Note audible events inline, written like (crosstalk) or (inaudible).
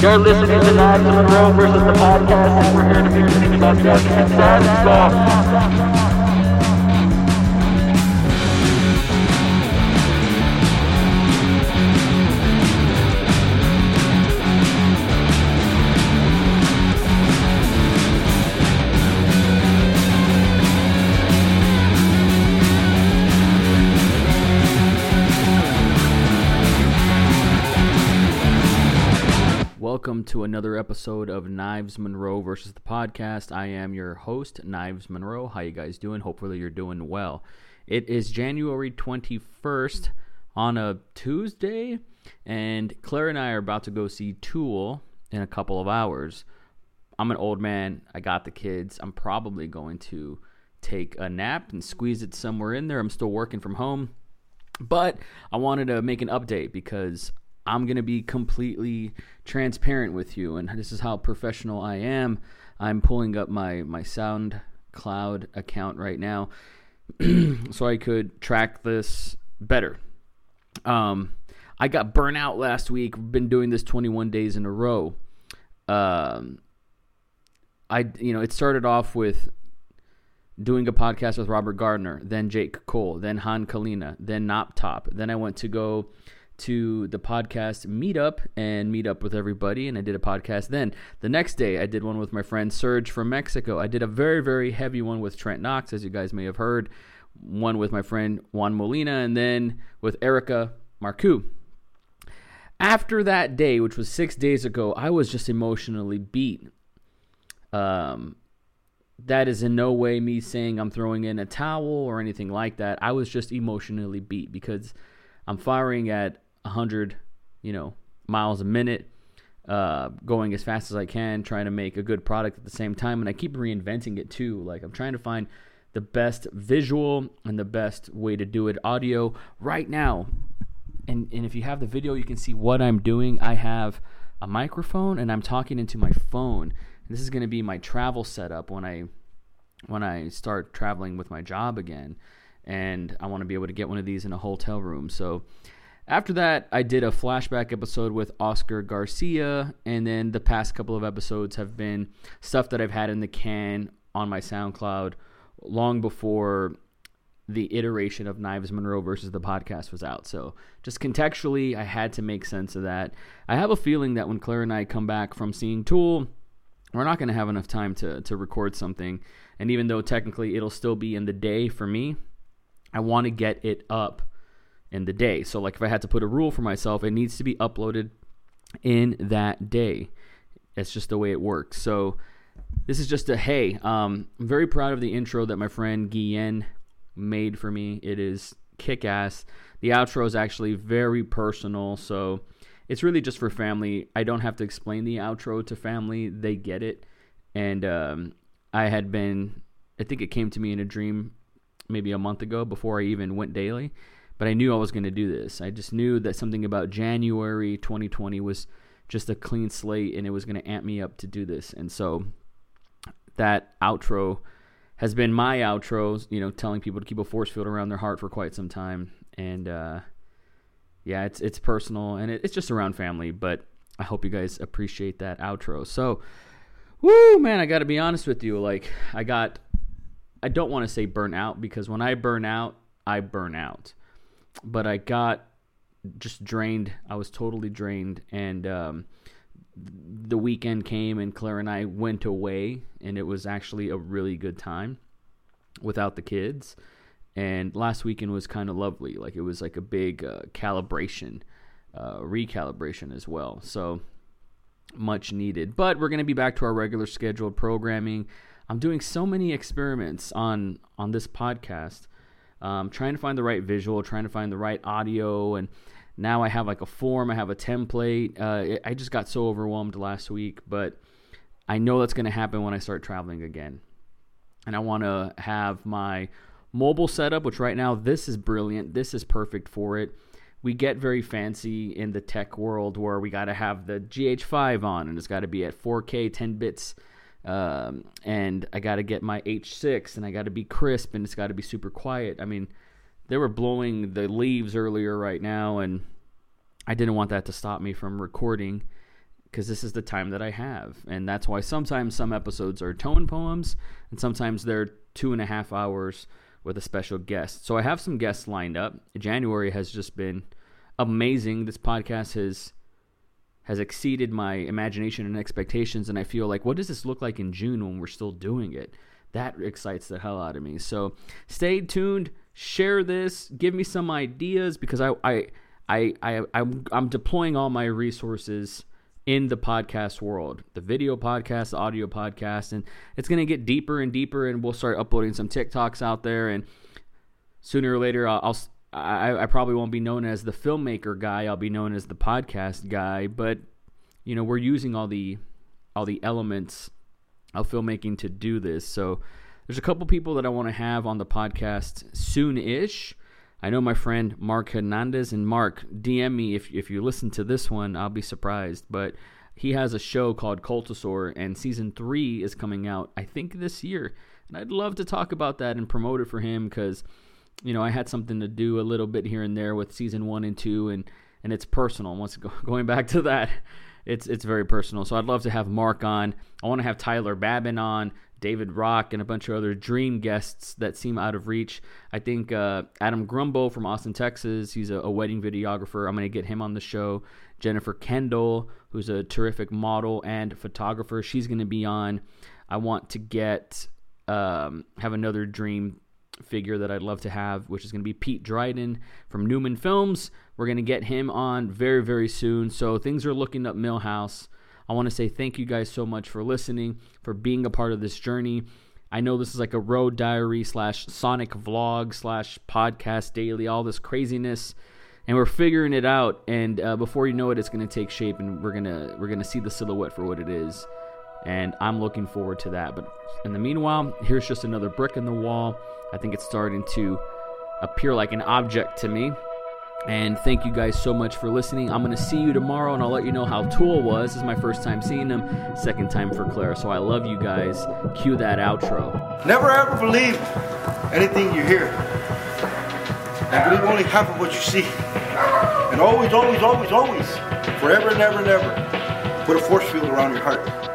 You're listening to Knives Monroe versus the podcast, and we're here to be discussing sad stuff. Welcome to another episode of Knives Monroe versus the podcast. I am your host, Knives Monroe. How you guys doing? Hopefully you're doing well. It is January 21st on a Tuesday, and Claire and I are about to go see Tool in a couple of hours. I'm an old man. I got the kids. I'm probably going to take a nap and squeeze it somewhere in there. I'm still working from home. But I wanted to make an update because I'm going to be completely transparent with you, and this is how professional I am. I'm pulling up my, my SoundCloud account right now (clears throat) so I could track this better. Um, I got burnt out last week. Been doing this 21 days in a row. Um, I you know it started off with doing a podcast with Robert Gardner, then Jake Cole, then Han Kalina, then Nop Top. Then I went to go to the podcast meetup and meet up with everybody and I did a podcast then. The next day I did one with my friend Serge from Mexico. I did a very very heavy one with Trent Knox as you guys may have heard, one with my friend Juan Molina and then with Erica Marcoux. After that day, which was 6 days ago, I was just emotionally beat. Um that is in no way me saying I'm throwing in a towel or anything like that. I was just emotionally beat because I'm firing at 100, you know, miles a minute, uh, going as fast as I can, trying to make a good product at the same time. And I keep reinventing it too. Like I'm trying to find the best visual and the best way to do it audio right now. And, and if you have the video, you can see what I'm doing. I have a microphone and I'm talking into my phone. And this is going to be my travel setup when I when I start traveling with my job again. And I want to be able to get one of these in a hotel room. So after that, I did a flashback episode with Oscar Garcia, and then the past couple of episodes have been stuff that I've had in the can on my SoundCloud long before the iteration of Knives Monroe versus the podcast was out. So, just contextually, I had to make sense of that. I have a feeling that when Claire and I come back from seeing Tool, we're not going to have enough time to, to record something. And even though technically it'll still be in the day for me, I want to get it up in the day. So, like if I had to put a rule for myself, it needs to be uploaded in that day. It's just the way it works. So, this is just a hey. Um, I'm very proud of the intro that my friend Guillen made for me. It is kick ass. The outro is actually very personal. So, it's really just for family. I don't have to explain the outro to family, they get it. And um, I had been, I think it came to me in a dream maybe a month ago before I even went daily but I knew I was going to do this. I just knew that something about January 2020 was just a clean slate and it was going to amp me up to do this. And so that outro has been my outro, you know, telling people to keep a force field around their heart for quite some time. And uh, yeah, it's it's personal and it, it's just around family, but I hope you guys appreciate that outro. So, woo, man, I got to be honest with you. Like, I got, I don't want to say burn out because when I burn out, I burn out but I got just drained. I was totally drained, and um, the weekend came, and Claire and I went away, and it was actually a really good time without the kids. And last weekend was kind of lovely. Like it was like a big uh, calibration, uh, recalibration as well. So much needed. But we're going to be back to our regular scheduled programming. I'm doing so many experiments on on this podcast um, trying to find the right visual, trying to find the right audio, and now I have like a form, I have a template. Uh, I just got so overwhelmed last week, but I know that's going to happen when I start traveling again. And I want to have my mobile setup, which right now this is brilliant. This is perfect for it. We get very fancy in the tech world where we got to have the GH5 on and it's got to be at 4K 10 bits um, and I got to get my H6 and I got to be crisp and it's got to be super quiet. I mean, they were blowing the leaves earlier right now, and I didn't want that to stop me from recording because this is the time that I have. And that's why sometimes some episodes are tone poems and sometimes they're two and a half hours with a special guest. So I have some guests lined up. January has just been amazing. This podcast has has exceeded my imagination and expectations and I feel like what does this look like in June when we're still doing it? That excites the hell out of me. So stay tuned, share this, give me some ideas because I I I, I I'm, I'm deploying all my resources in the podcast world the video podcast the audio podcast and it's going to get deeper and deeper and we'll start uploading some tiktoks out there and sooner or later i'll, I'll I, I probably won't be known as the filmmaker guy. I'll be known as the podcast guy. But you know we're using all the all the elements of filmmaking to do this. So there's a couple people that i want to have on the podcast soon-ish. I know my friend Mark Hernandez. And Mark DM me if if you listen to this one, I'll be surprised. But he has a show called Cultosaur, and season three is coming out I think this year, and I'd love to talk about that and promote it for him because you know I had something to do a little bit here and there with season one and two, and and it's personal. Once (laughs) going back to that, it's it's very personal. So I'd love to have Mark on. I want to have Tyler Babin on. David Rock, and a bunch of other dream guests that seem out of reach. I think uh, Adam Grumbo from Austin, Texas, he's a, a wedding videographer. I'm going to get him on the show. Jennifer Kendall, who's a terrific model and photographer, she's going to be on. I want to get um, have another dream figure that I'd love to have, which is going to be Pete Dryden from Newman Films. We're going to get him on very, very soon. So things are looking up Millhouse. I want to say thank you guys so much for listening, for being a part of this journey. I know this is like a road diary slash Sonic vlog slash podcast daily, all this craziness, and we're figuring it out. And uh, before you know it, it's going to take shape, and we're gonna we're gonna see the silhouette for what it is. And I'm looking forward to that. But in the meanwhile, here's just another brick in the wall. I think it's starting to appear like an object to me. And thank you guys so much for listening. I'm going to see you tomorrow and I'll let you know how Tool was. This is my first time seeing them, second time for Claire. So I love you guys. Cue that outro. Never ever believe anything you hear. And believe only half of what you see. And always, always, always, always, forever and ever and ever, put a force field around your heart.